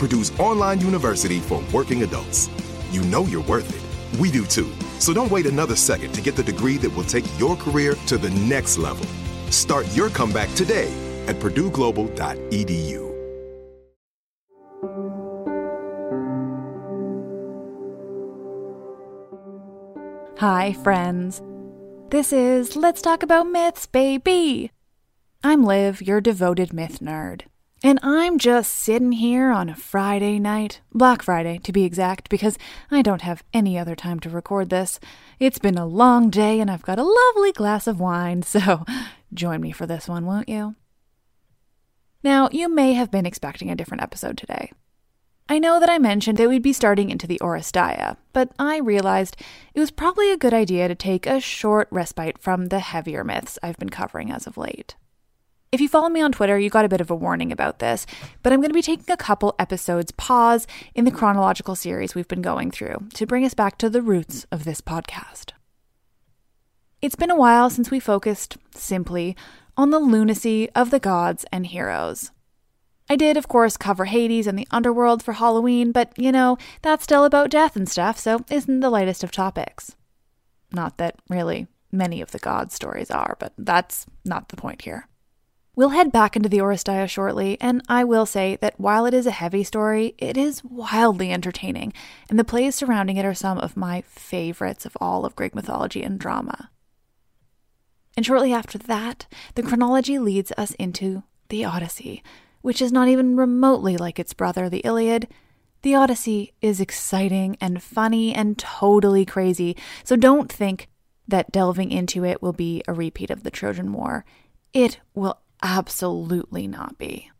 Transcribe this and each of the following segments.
Purdue's online university for working adults. You know you're worth it. We do too. So don't wait another second to get the degree that will take your career to the next level. Start your comeback today at purdueglobal.edu. Hi, friends. This is Let's Talk About Myths, baby. I'm Liv, your devoted myth nerd. And I'm just sitting here on a Friday night, Black Friday to be exact, because I don't have any other time to record this. It's been a long day and I've got a lovely glass of wine, so join me for this one, won't you? Now, you may have been expecting a different episode today. I know that I mentioned that we'd be starting into the Oresteia, but I realized it was probably a good idea to take a short respite from the heavier myths I've been covering as of late. If you follow me on Twitter, you got a bit of a warning about this, but I'm going to be taking a couple episodes pause in the chronological series we've been going through to bring us back to the roots of this podcast. It's been a while since we focused, simply, on the lunacy of the gods and heroes. I did, of course, cover Hades and the underworld for Halloween, but you know, that's still about death and stuff, so isn't the lightest of topics. Not that, really, many of the god stories are, but that's not the point here. We'll head back into the Oresteia shortly, and I will say that while it is a heavy story, it is wildly entertaining, and the plays surrounding it are some of my favorites of all of Greek mythology and drama. And shortly after that, the chronology leads us into the Odyssey, which is not even remotely like its brother, the Iliad. The Odyssey is exciting and funny and totally crazy, so don't think that delving into it will be a repeat of the Trojan War. It will absolutely not be.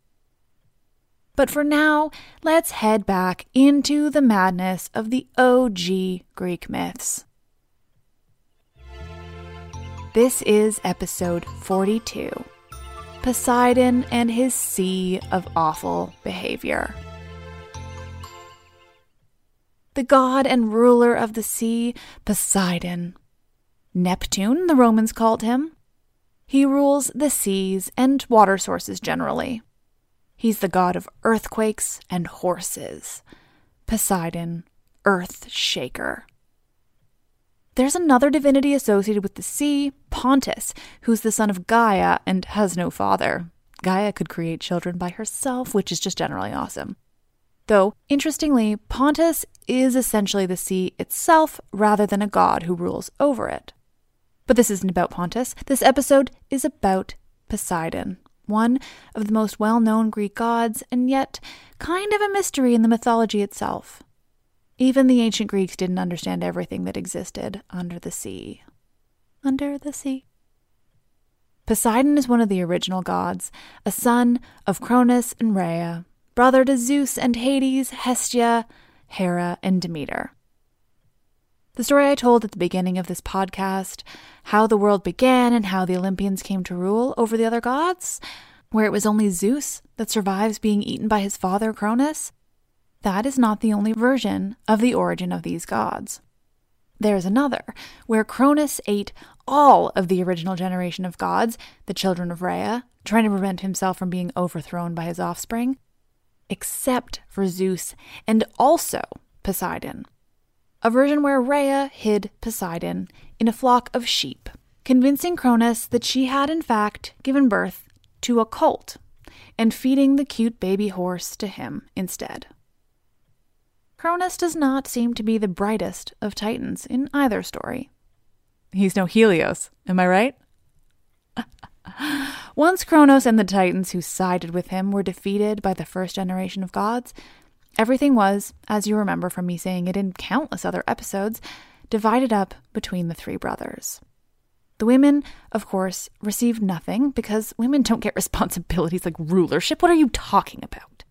But for now, let's head back into the madness of the OG Greek myths. This is episode 42 Poseidon and his Sea of Awful Behavior. The god and ruler of the sea, Poseidon. Neptune, the Romans called him. He rules the seas and water sources generally. He's the god of earthquakes and horses. Poseidon, Earth Shaker. There's another divinity associated with the sea, Pontus, who's the son of Gaia and has no father. Gaia could create children by herself, which is just generally awesome. Though, interestingly, Pontus is essentially the sea itself rather than a god who rules over it. But this isn't about Pontus. This episode is about Poseidon, one of the most well known Greek gods, and yet kind of a mystery in the mythology itself. Even the ancient Greeks didn't understand everything that existed under the sea. Under the sea. Poseidon is one of the original gods, a son of Cronus and Rhea, brother to Zeus and Hades, Hestia, Hera, and Demeter. The story I told at the beginning of this podcast, how the world began and how the Olympians came to rule over the other gods, where it was only Zeus that survives being eaten by his father Cronus, that is not the only version of the origin of these gods. There is another, where Cronus ate all of the original generation of gods, the children of Rhea, trying to prevent himself from being overthrown by his offspring, except for Zeus and also Poseidon. A version where Rhea hid Poseidon in a flock of sheep, convincing Cronus that she had in fact given birth to a colt and feeding the cute baby horse to him instead. Cronus does not seem to be the brightest of Titans in either story. He's no Helios, am I right? Once Kronos and the Titans who sided with him were defeated by the first generation of gods, everything was, as you remember from me saying it in countless other episodes, divided up between the three brothers. The women, of course, received nothing because women don't get responsibilities like rulership. What are you talking about?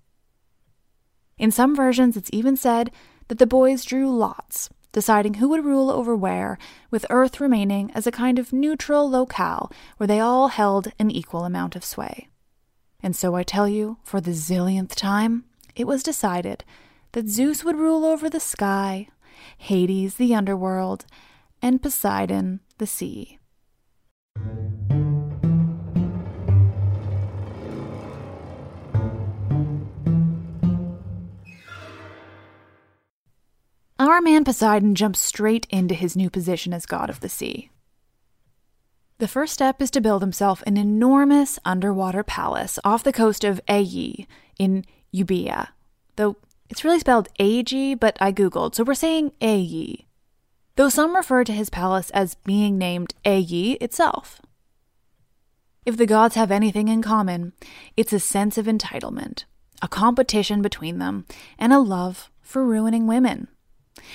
In some versions, it's even said that the boys drew lots, deciding who would rule over where, with Earth remaining as a kind of neutral locale where they all held an equal amount of sway. And so I tell you, for the zillionth time, it was decided that Zeus would rule over the sky, Hades the underworld, and Poseidon the sea. Our man Poseidon jumps straight into his new position as god of the sea. The first step is to build himself an enormous underwater palace off the coast of Aegae in Euboea, though it's really spelled Ag, but I googled, so we're saying Aegae. Though some refer to his palace as being named Aegae itself. If the gods have anything in common, it's a sense of entitlement, a competition between them, and a love for ruining women.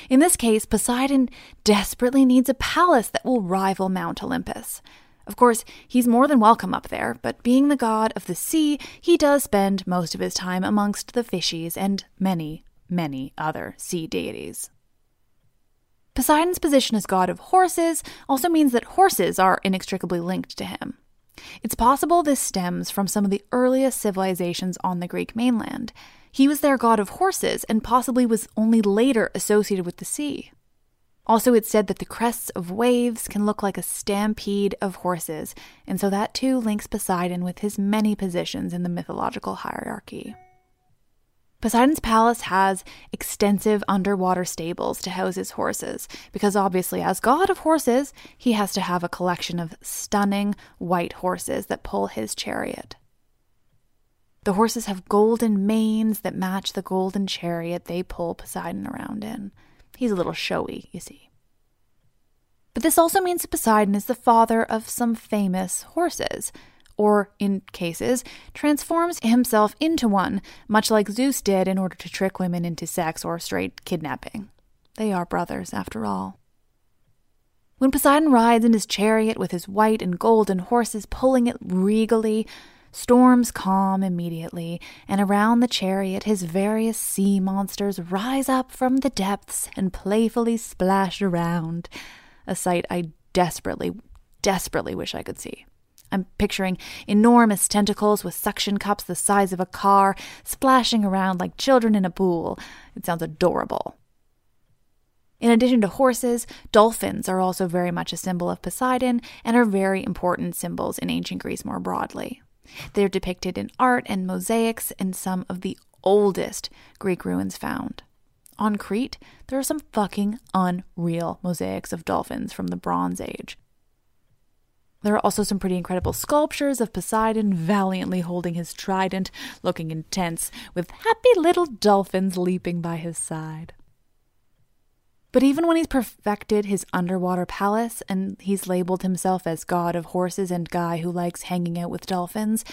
In this case, Poseidon desperately needs a palace that will rival Mount Olympus. Of course, he's more than welcome up there, but being the god of the sea, he does spend most of his time amongst the fishies and many, many other sea deities. Poseidon's position as god of horses also means that horses are inextricably linked to him. It's possible this stems from some of the earliest civilizations on the Greek mainland. He was their god of horses and possibly was only later associated with the sea. Also, it's said that the crests of waves can look like a stampede of horses, and so that too links Poseidon with his many positions in the mythological hierarchy. Poseidon's palace has extensive underwater stables to house his horses, because obviously, as god of horses, he has to have a collection of stunning white horses that pull his chariot. The horses have golden manes that match the golden chariot they pull Poseidon around in. He's a little showy, you see. But this also means that Poseidon is the father of some famous horses, or, in cases, transforms himself into one, much like Zeus did in order to trick women into sex or straight kidnapping. They are brothers, after all. When Poseidon rides in his chariot with his white and golden horses pulling it regally, Storms calm immediately, and around the chariot his various sea monsters rise up from the depths and playfully splash around. A sight I desperately, desperately wish I could see. I'm picturing enormous tentacles with suction cups the size of a car splashing around like children in a pool. It sounds adorable. In addition to horses, dolphins are also very much a symbol of Poseidon and are very important symbols in ancient Greece more broadly. They're depicted in art and mosaics in some of the oldest Greek ruins found. On Crete, there are some fucking unreal mosaics of dolphins from the Bronze Age. There are also some pretty incredible sculptures of Poseidon valiantly holding his trident, looking intense, with happy little dolphins leaping by his side. But even when he's perfected his underwater palace and he's labeled himself as god of horses and guy who likes hanging out with dolphins,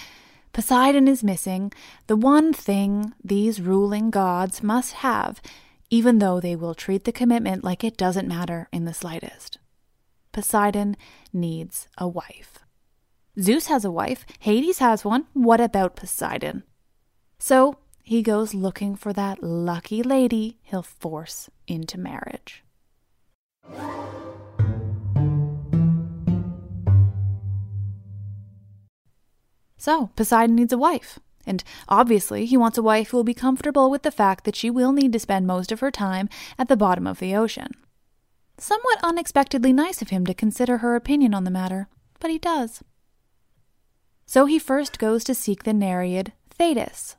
Poseidon is missing the one thing these ruling gods must have, even though they will treat the commitment like it doesn't matter in the slightest. Poseidon needs a wife. Zeus has a wife, Hades has one. What about Poseidon? So he goes looking for that lucky lady he'll force into marriage. So, Poseidon needs a wife. And obviously, he wants a wife who will be comfortable with the fact that she will need to spend most of her time at the bottom of the ocean. Somewhat unexpectedly nice of him to consider her opinion on the matter, but he does. So he first goes to seek the Nereid Thetis.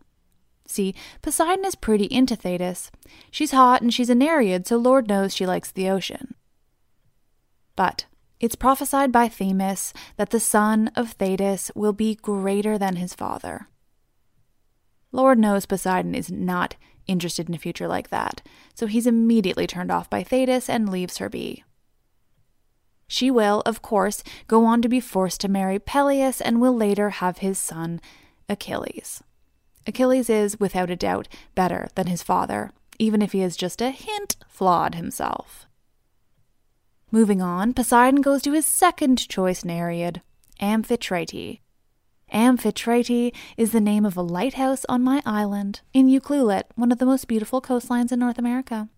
See, Poseidon is pretty into Thetis. She's hot and she's a Nereid, so Lord knows she likes the ocean. But it's prophesied by Themis that the son of Thetis will be greater than his father. Lord knows Poseidon is not interested in a future like that, so he's immediately turned off by Thetis and leaves her be. She will, of course, go on to be forced to marry Peleus and will later have his son, Achilles. Achilles is, without a doubt, better than his father, even if he is just a hint flawed himself. Moving on, Poseidon goes to his second choice Nereid, Amphitrite, Amphitrite is the name of a lighthouse on my island in Ucluelet, one of the most beautiful coastlines in North America.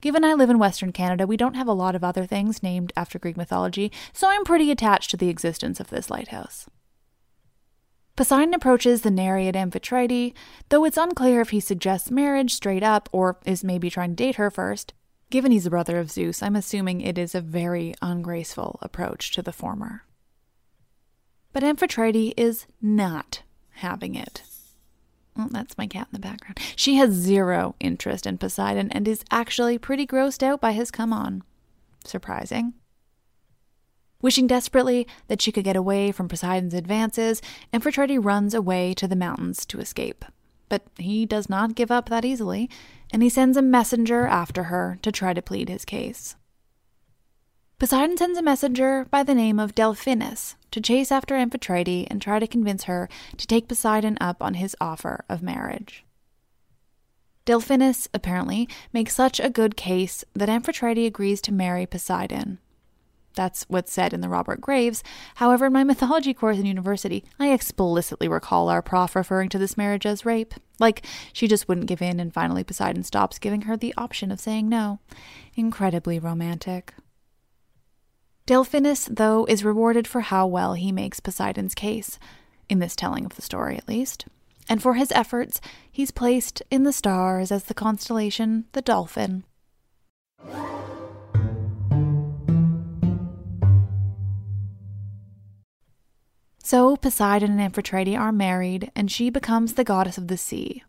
Given I live in Western Canada, we don't have a lot of other things named after Greek mythology, so I'm pretty attached to the existence of this lighthouse. Poseidon approaches the Nereid Amphitrite, though it's unclear if he suggests marriage straight up or is maybe trying to date her first. Given he's the brother of Zeus, I'm assuming it is a very ungraceful approach to the former. But Amphitrite is not having it. Well, that's my cat in the background. She has zero interest in Poseidon and is actually pretty grossed out by his come on. Surprising. Wishing desperately that she could get away from Poseidon's advances, Amphitrite runs away to the mountains to escape. But he does not give up that easily, and he sends a messenger after her to try to plead his case. Poseidon sends a messenger by the name of Delphinus to chase after Amphitrite and try to convince her to take Poseidon up on his offer of marriage. Delphinus, apparently, makes such a good case that Amphitrite agrees to marry Poseidon. That's what's said in the Robert Graves. However, in my mythology course in university, I explicitly recall our prof referring to this marriage as rape. Like, she just wouldn't give in, and finally Poseidon stops giving her the option of saying no. Incredibly romantic. Delphinus, though, is rewarded for how well he makes Poseidon's case, in this telling of the story at least. And for his efforts, he's placed in the stars as the constellation the Dolphin. So Poseidon and Amphitrite are married, and she becomes the goddess of the sea.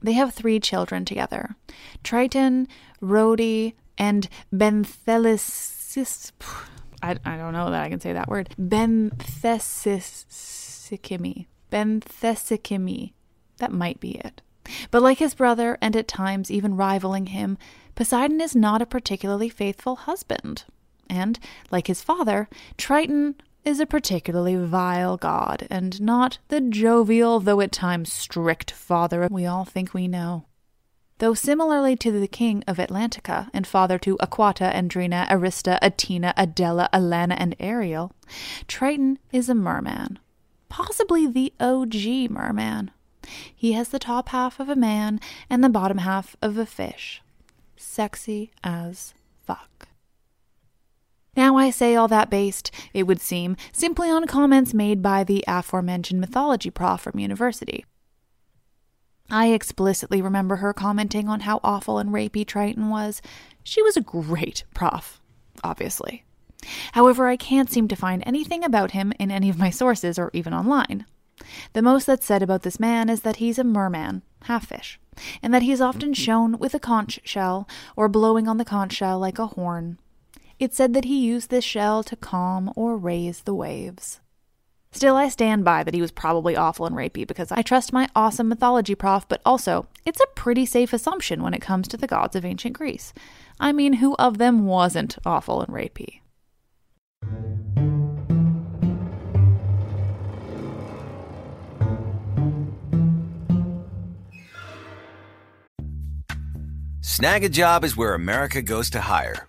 They have three children together Triton, Rhode, and Benthelisis. I, I don't know that I can say that word. Benthesikyme. Benthesikyme. That might be it. But like his brother, and at times even rivaling him, Poseidon is not a particularly faithful husband. And, like his father, Triton is a particularly vile god, and not the jovial, though at times strict father we all think we know. Though similarly to the king of Atlantica and father to Aquata, Andrina, Arista, Attina, Adella, Alana, and Ariel, Triton is a merman. Possibly the OG merman. He has the top half of a man and the bottom half of a fish. Sexy as fuck. Now I say all that based, it would seem, simply on comments made by the aforementioned mythology prof from university. I explicitly remember her commenting on how awful and rapey Triton was. She was a great prof, obviously. However, I can't seem to find anything about him in any of my sources or even online. The most that's said about this man is that he's a merman, half fish, and that he is often mm-hmm. shown with a conch shell or blowing on the conch shell like a horn. It said that he used this shell to calm or raise the waves. Still, I stand by that he was probably awful and rapey because I trust my awesome mythology prof, but also, it's a pretty safe assumption when it comes to the gods of ancient Greece. I mean, who of them wasn't awful and rapey? Snagajob is where America goes to hire,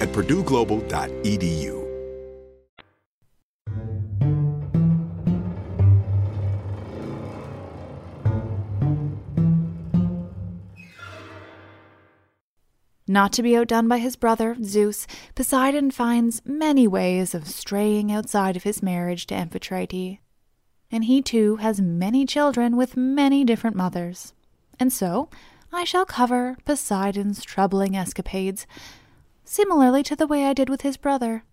at purdueglobal.edu. Not to be outdone by his brother, Zeus, Poseidon finds many ways of straying outside of his marriage to Amphitrite. And he too has many children with many different mothers. And so, I shall cover Poseidon's troubling escapades, similarly to the way I did with his brother.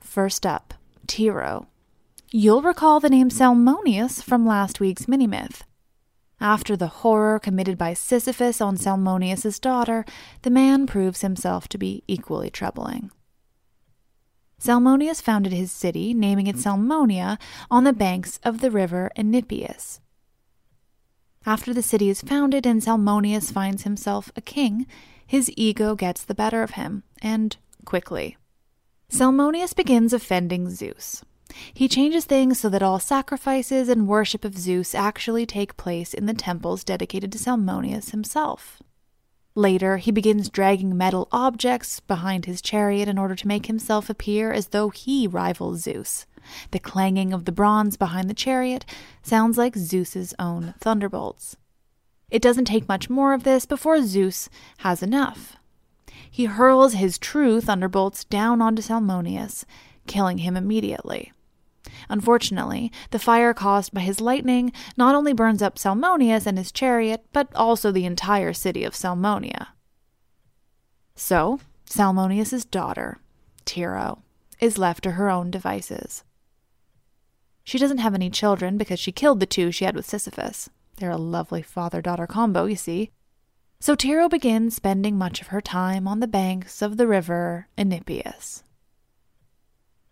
First up, Tyro. You'll recall the name Salmoneus from last week's mini myth. After the horror committed by Sisyphus on Salmoneus's daughter, the man proves himself to be equally troubling. Salmoneus founded his city, naming it Salmonia, on the banks of the river Enipeus. After the city is founded and Salmoneus finds himself a king, his ego gets the better of him, and quickly. Salmoneus begins offending Zeus. He changes things so that all sacrifices and worship of Zeus actually take place in the temples dedicated to Salmoneus himself. Later, he begins dragging metal objects behind his chariot in order to make himself appear as though he rivals Zeus. The clanging of the bronze behind the chariot sounds like Zeus's own thunderbolts. It doesn't take much more of this before Zeus has enough. He hurls his true thunderbolts down onto Salmoneus, killing him immediately. Unfortunately, the fire caused by his lightning not only burns up Salmoneus and his chariot, but also the entire city of Salmonia. So, Salmoneus's daughter, Tyro, is left to her own devices. She doesn't have any children because she killed the two she had with Sisyphus. They're a lovely father daughter combo, you see. So Tyro begins spending much of her time on the banks of the river Enipeus.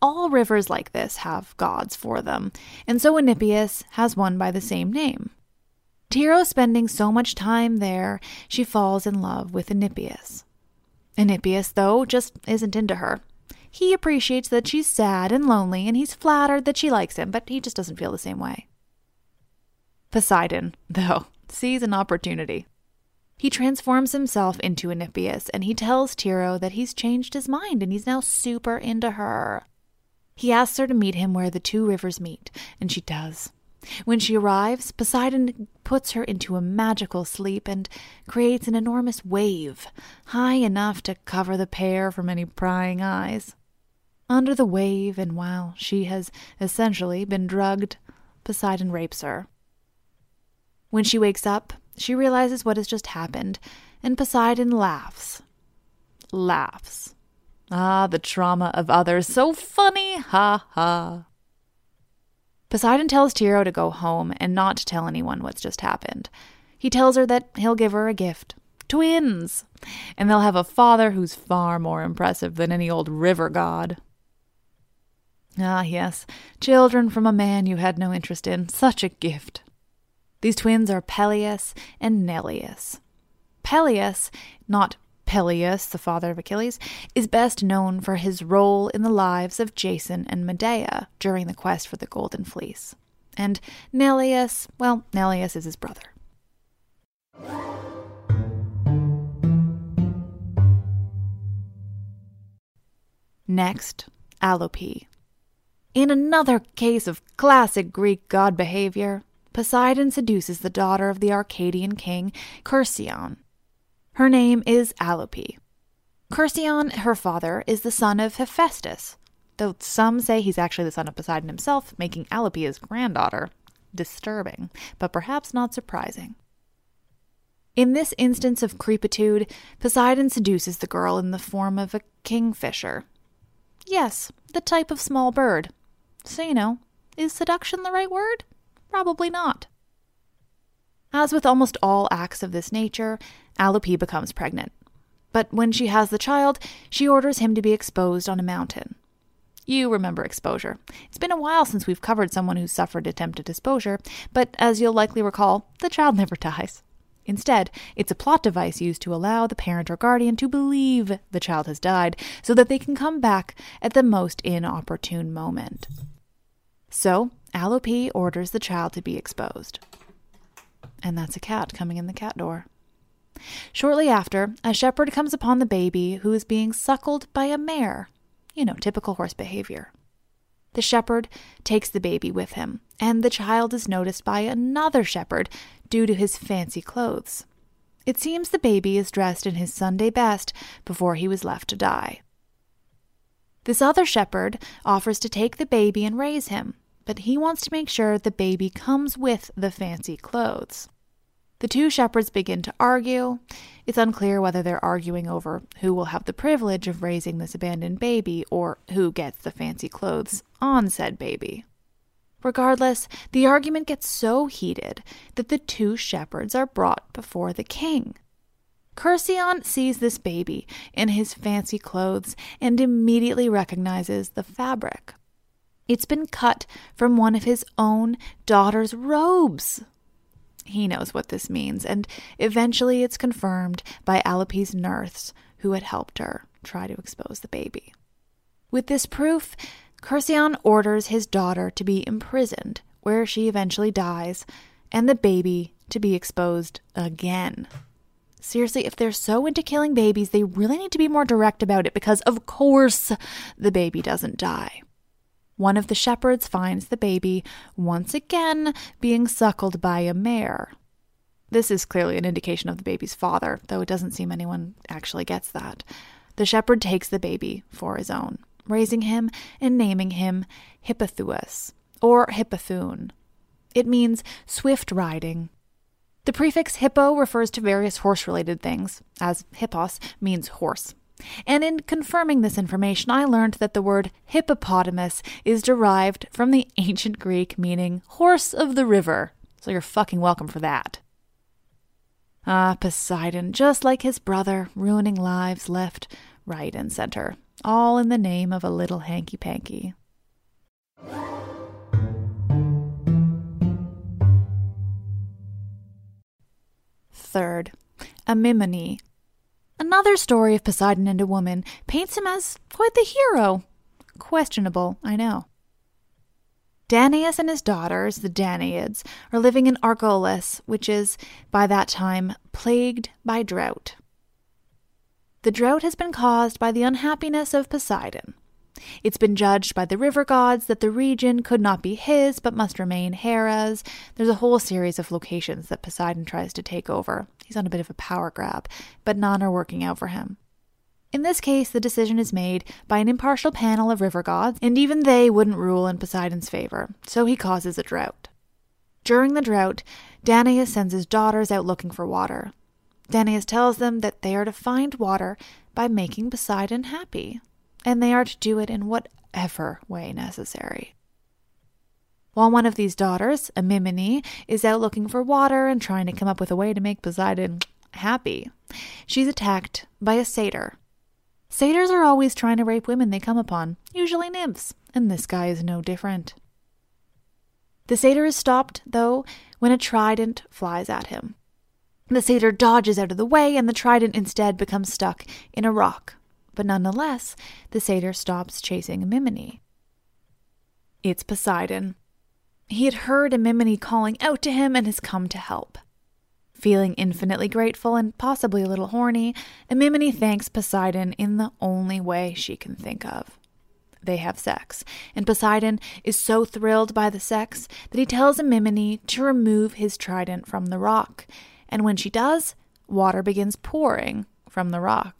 all rivers like this have gods for them, and so Enipeus has one by the same name. Tyro spending so much time there, she falls in love with Enipeus. Enipeus, though, just isn't into her. He appreciates that she's sad and lonely, and he's flattered that she likes him, but he just doesn't feel the same way. Poseidon, though, sees an opportunity. He transforms himself into Enipeus, and he tells Tyro that he's changed his mind and he's now super into her. He asks her to meet him where the two rivers meet, and she does. When she arrives, Poseidon puts her into a magical sleep and creates an enormous wave, high enough to cover the pair from any prying eyes. Under the wave, and while she has essentially been drugged, Poseidon rapes her. When she wakes up, she realizes what has just happened, and Poseidon laughs. Laughs. Ah, the trauma of others. So funny. Ha ha. Poseidon tells Tyro to go home and not to tell anyone what's just happened. He tells her that he'll give her a gift twins, and they'll have a father who's far more impressive than any old river god. Ah, yes, children from a man you had no interest in. Such a gift. These twins are Pelias and Neleus. Pelias, not Peleus, the father of Achilles, is best known for his role in the lives of Jason and Medea during the quest for the Golden Fleece. And Neleus, well, Neleus is his brother. Next, Alope. In another case of classic Greek god behavior, Poseidon seduces the daughter of the Arcadian king, Cercyon, her name is Alope. Cercyon, her father, is the son of Hephaestus, though some say he's actually the son of Poseidon himself, making Alope his granddaughter. Disturbing, but perhaps not surprising. In this instance of creepitude, Poseidon seduces the girl in the form of a kingfisher. Yes, the type of small bird. So, you know, is seduction the right word? Probably not. As with almost all acts of this nature, Alope becomes pregnant. But when she has the child, she orders him to be exposed on a mountain. You remember exposure. It's been a while since we've covered someone who suffered attempted exposure, but as you'll likely recall, the child never dies. Instead, it's a plot device used to allow the parent or guardian to believe the child has died so that they can come back at the most inopportune moment. So, Alope orders the child to be exposed. And that's a cat coming in the cat door. Shortly after, a shepherd comes upon the baby who is being suckled by a mare. You know, typical horse behavior. The shepherd takes the baby with him, and the child is noticed by another shepherd due to his fancy clothes. It seems the baby is dressed in his Sunday best before he was left to die. This other shepherd offers to take the baby and raise him, but he wants to make sure the baby comes with the fancy clothes. The two shepherds begin to argue. It's unclear whether they're arguing over who will have the privilege of raising this abandoned baby or who gets the fancy clothes on said baby. Regardless, the argument gets so heated that the two shepherds are brought before the king. Cercyon sees this baby in his fancy clothes and immediately recognizes the fabric. It's been cut from one of his own daughter's robes. He knows what this means, and eventually it's confirmed by Alope's nurse who had helped her try to expose the baby. With this proof, Cercyon orders his daughter to be imprisoned, where she eventually dies, and the baby to be exposed again. Seriously, if they're so into killing babies, they really need to be more direct about it because, of course, the baby doesn't die. One of the shepherds finds the baby once again being suckled by a mare. This is clearly an indication of the baby's father, though it doesn't seem anyone actually gets that. The shepherd takes the baby for his own, raising him and naming him Hippothous, or Hippothoon. It means swift riding. The prefix hippo refers to various horse related things, as hippos means horse. And in confirming this information, I learned that the word hippopotamus is derived from the ancient Greek meaning horse of the river. So you're fucking welcome for that. Ah, Poseidon, just like his brother, ruining lives left, right, and center. all in the name of a little hanky panky. Third, Amymone. Another story of Poseidon and a woman paints him as quite the hero. Questionable, I know. Danaus and his daughters, the Danaids, are living in Argolis, which is, by that time, plagued by drought. The drought has been caused by the unhappiness of Poseidon. It's been judged by the river gods that the region could not be his but must remain Hera's. There's a whole series of locations that Poseidon tries to take over. He's on a bit of a power grab, but none are working out for him. In this case, the decision is made by an impartial panel of river gods, and even they wouldn't rule in Poseidon's favor, so he causes a drought. During the drought, Danaus sends his daughters out looking for water. Danaus tells them that they are to find water by making Poseidon happy, and they are to do it in whatever way necessary. While one of these daughters, Amymone, is out looking for water and trying to come up with a way to make Poseidon happy, she's attacked by a satyr Satyrs are always trying to rape women they come upon, usually nymphs, and this guy is no different. The satyr is stopped, though, when a trident flies at him. The satyr dodges out of the way, and the trident instead becomes stuck in a rock. But nonetheless, the satyr stops chasing Amymone. It's Poseidon. He had heard Amymone calling out to him and has come to help. Feeling infinitely grateful and possibly a little horny, Amymone thanks Poseidon in the only way she can think of. They have sex, and Poseidon is so thrilled by the sex that he tells Amymone to remove his trident from the rock. And when she does, water begins pouring from the rock.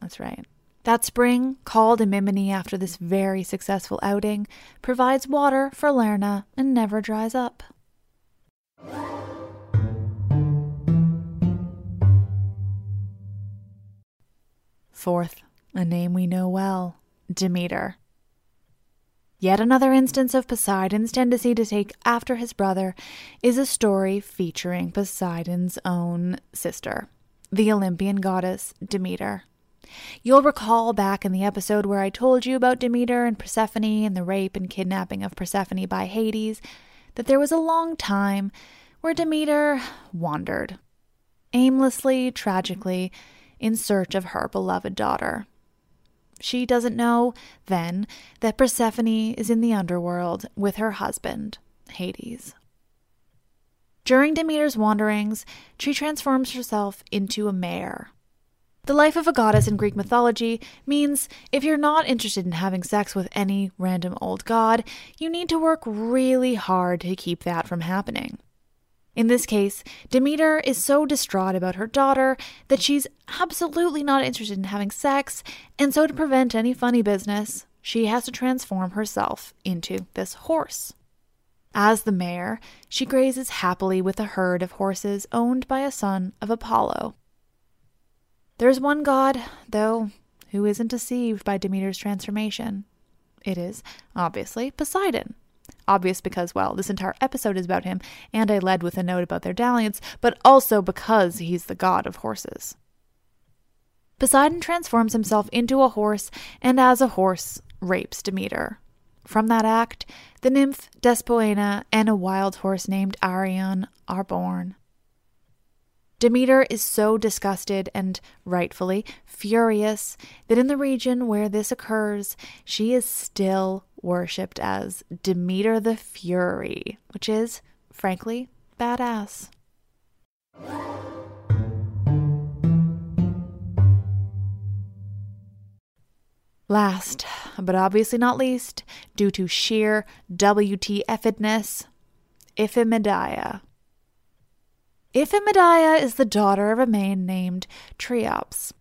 That's right. That spring, called Amymone after this very successful outing, provides water for Lerna and never dries up. Fourth, a name we know well Demeter. Yet another instance of Poseidon's tendency to take after his brother is a story featuring Poseidon's own sister, the Olympian goddess Demeter. You'll recall back in the episode where I told you about Demeter and Persephone and the rape and kidnapping of Persephone by Hades that there was a long time where Demeter wandered, aimlessly, tragically, in search of her beloved daughter. She doesn't know, then, that Persephone is in the underworld with her husband, Hades. During Demeter's wanderings, she transforms herself into a mare. The life of a goddess in Greek mythology means if you're not interested in having sex with any random old god, you need to work really hard to keep that from happening. In this case, Demeter is so distraught about her daughter that she's absolutely not interested in having sex, and so to prevent any funny business, she has to transform herself into this horse. As the mare, she grazes happily with a herd of horses owned by a son of Apollo. There's one god, though, who isn't deceived by Demeter's transformation. It is, obviously, Poseidon. Obvious because, well, this entire episode is about him, and I led with a note about their dalliance, but also because he's the god of horses. Poseidon transforms himself into a horse, and as a horse, rapes Demeter. From that act, the nymph Despoina and a wild horse named Arion are born. Demeter is so disgusted and, rightfully, furious that in the region where this occurs, she is still worshipped as Demeter the Fury, which is, frankly, badass. Last, but obviously not least, due to sheer WTFedness, Iphimedeia. Iphimedeia is the daughter of a man named Triops.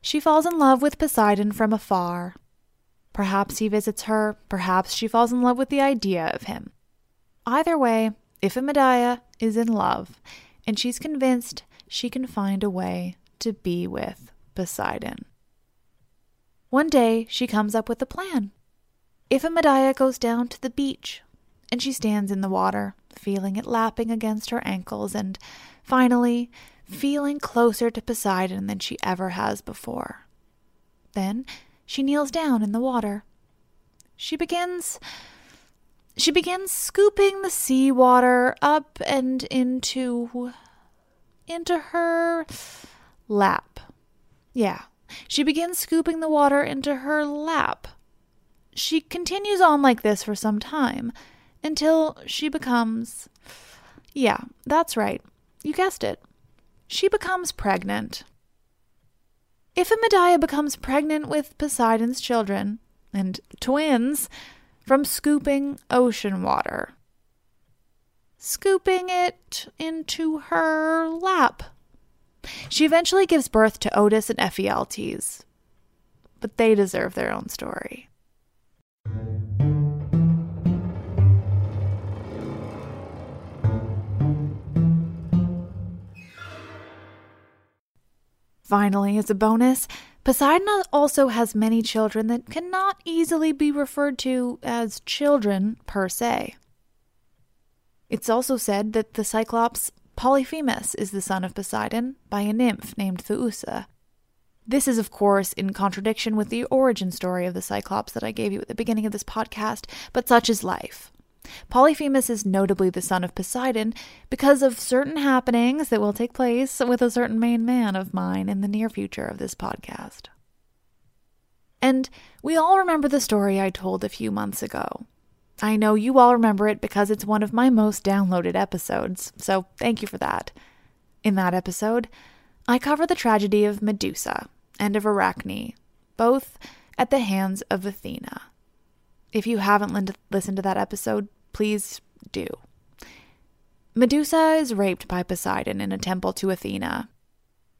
She falls in love with Poseidon from afar. Perhaps he visits her, perhaps she falls in love with the idea of him. Either way, Iphimedeia is in love, and she's convinced she can find a way to be with Poseidon. One day, she comes up with a plan. Iphimedeia goes down to the beach, and she stands in the water, feeling it lapping against her ankles, and finally, feeling closer to Poseidon than she ever has before. Then she kneels down in the water. She begins. She begins scooping the seawater up and into. into her lap. Yeah, she begins scooping the water into her lap. She continues on like this for some time until she becomes. Yeah, that's right. You guessed it. She becomes pregnant. Iphimedeia becomes pregnant with Poseidon's children, and twins, from scooping ocean water, scooping it into her lap, she eventually gives birth to Otus and Ephialtes. But they deserve their own story. Finally, as a bonus, Poseidon also has many children that cannot easily be referred to as children per se. It's also said that the Cyclops Polyphemus is the son of Poseidon by a nymph named Thoosa. This is, of course, in contradiction with the origin story of the Cyclops that I gave you at the beginning of this podcast, but such is life. Polyphemus is notably the son of Poseidon because of certain happenings that will take place with a certain main man of mine in the near future of this podcast. And we all remember the story I told a few months ago. I know you all remember it because it's one of my most downloaded episodes, so thank you for that. In that episode, I cover the tragedy of Medusa and of Arachne, both at the hands of Athena. If you haven't listened to that episode, please do. Medusa is raped by Poseidon in a temple to Athena.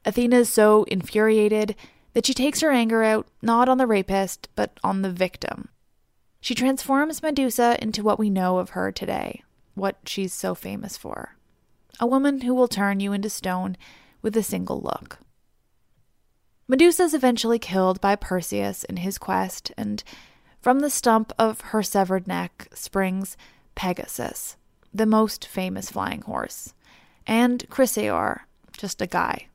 Athena is so infuriated that she takes her anger out not on the rapist, but on the victim. She transforms Medusa into what we know of her today, what she's so famous for a woman who will turn you into stone with a single look. Medusa is eventually killed by Perseus in his quest, and from the stump of her severed neck springs Pegasus, the most famous flying horse, and Chrysaor, just a guy.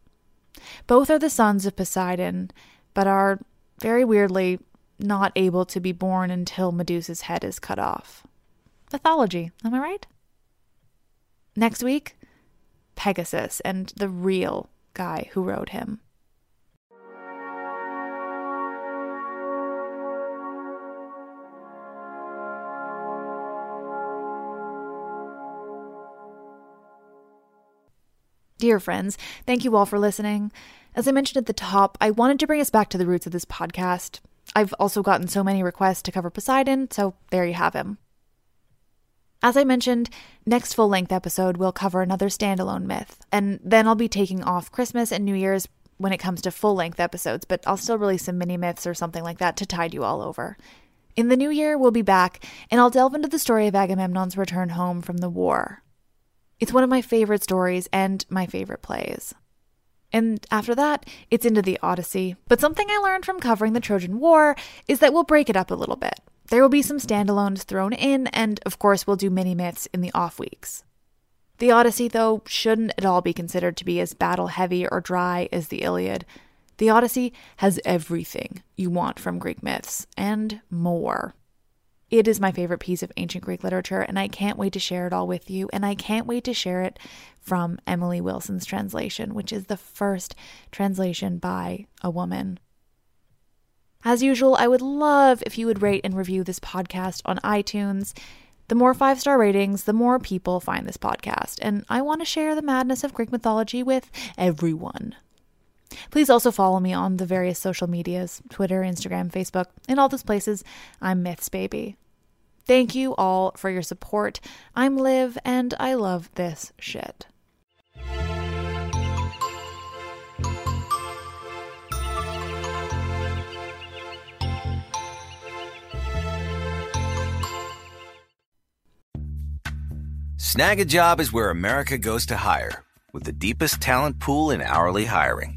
Both are the sons of Poseidon, but are, very weirdly, not able to be born until Medusa's head is cut off. Mythology, am I right? Next week, Pegasus and the real guy who rode him. Dear friends, thank you all for listening. As I mentioned at the top, I wanted to bring us back to the roots of this podcast. I've also gotten so many requests to cover Poseidon, so there you have him. As I mentioned, next full length episode will cover another standalone myth, and then I'll be taking off Christmas and New Year's when it comes to full length episodes, but I'll still release some mini myths or something like that to tide you all over. In the new year, we'll be back, and I'll delve into the story of Agamemnon's return home from the war. It's one of my favorite stories and my favorite plays. And after that, it's into the Odyssey. But something I learned from covering the Trojan War is that we'll break it up a little bit. There will be some standalones thrown in, and of course, we'll do mini myths in the off weeks. The Odyssey, though, shouldn't at all be considered to be as battle heavy or dry as the Iliad. The Odyssey has everything you want from Greek myths, and more. It is my favorite piece of ancient Greek literature, and I can't wait to share it all with you. And I can't wait to share it from Emily Wilson's translation, which is the first translation by a woman. As usual, I would love if you would rate and review this podcast on iTunes. The more five star ratings, the more people find this podcast. And I want to share the madness of Greek mythology with everyone. Please also follow me on the various social medias Twitter, Instagram, Facebook, in all those places. I'm Myths Baby. Thank you all for your support. I'm Liv, and I love this shit. Snagajob is where America goes to hire, with the deepest talent pool in hourly hiring.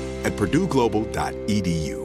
at purdueglobal.edu.